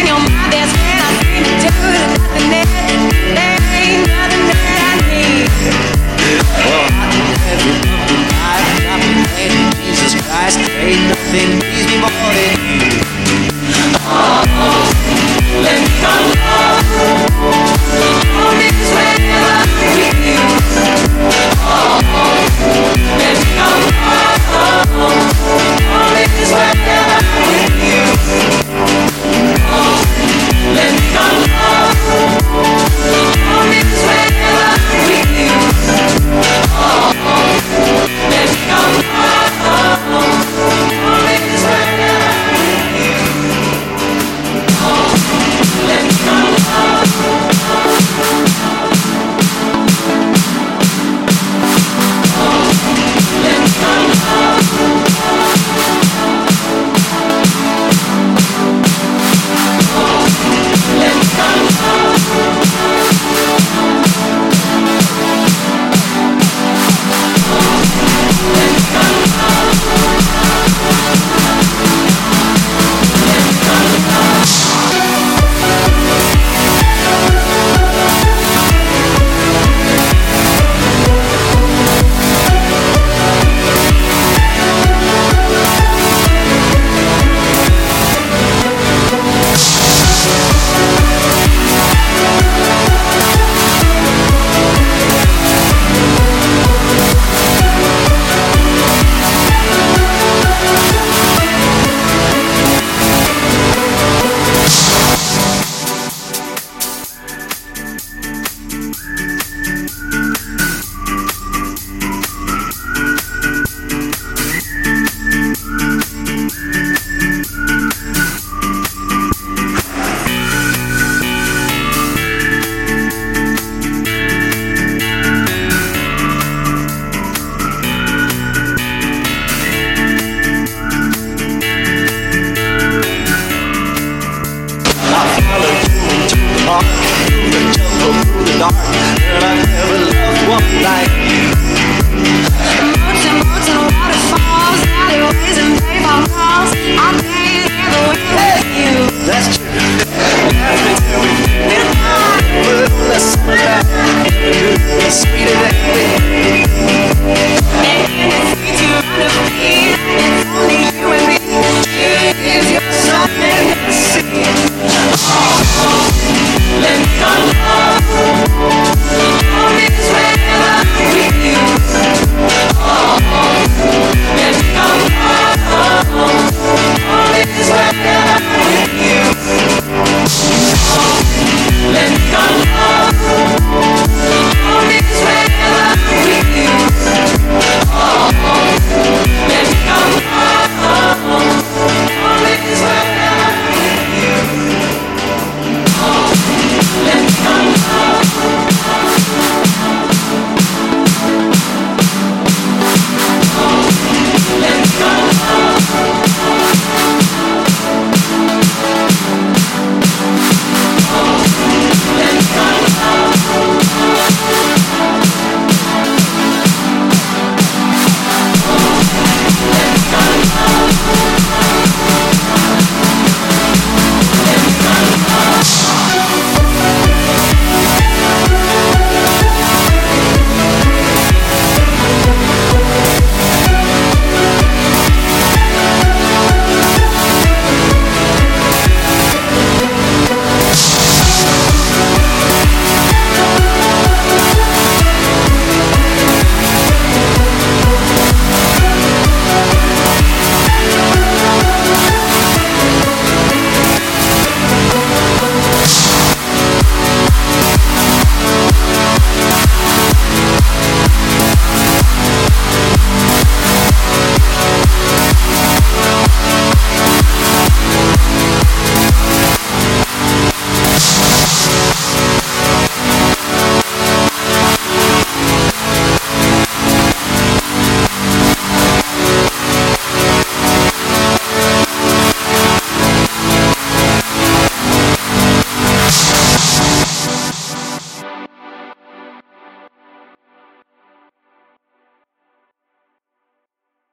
in your mind.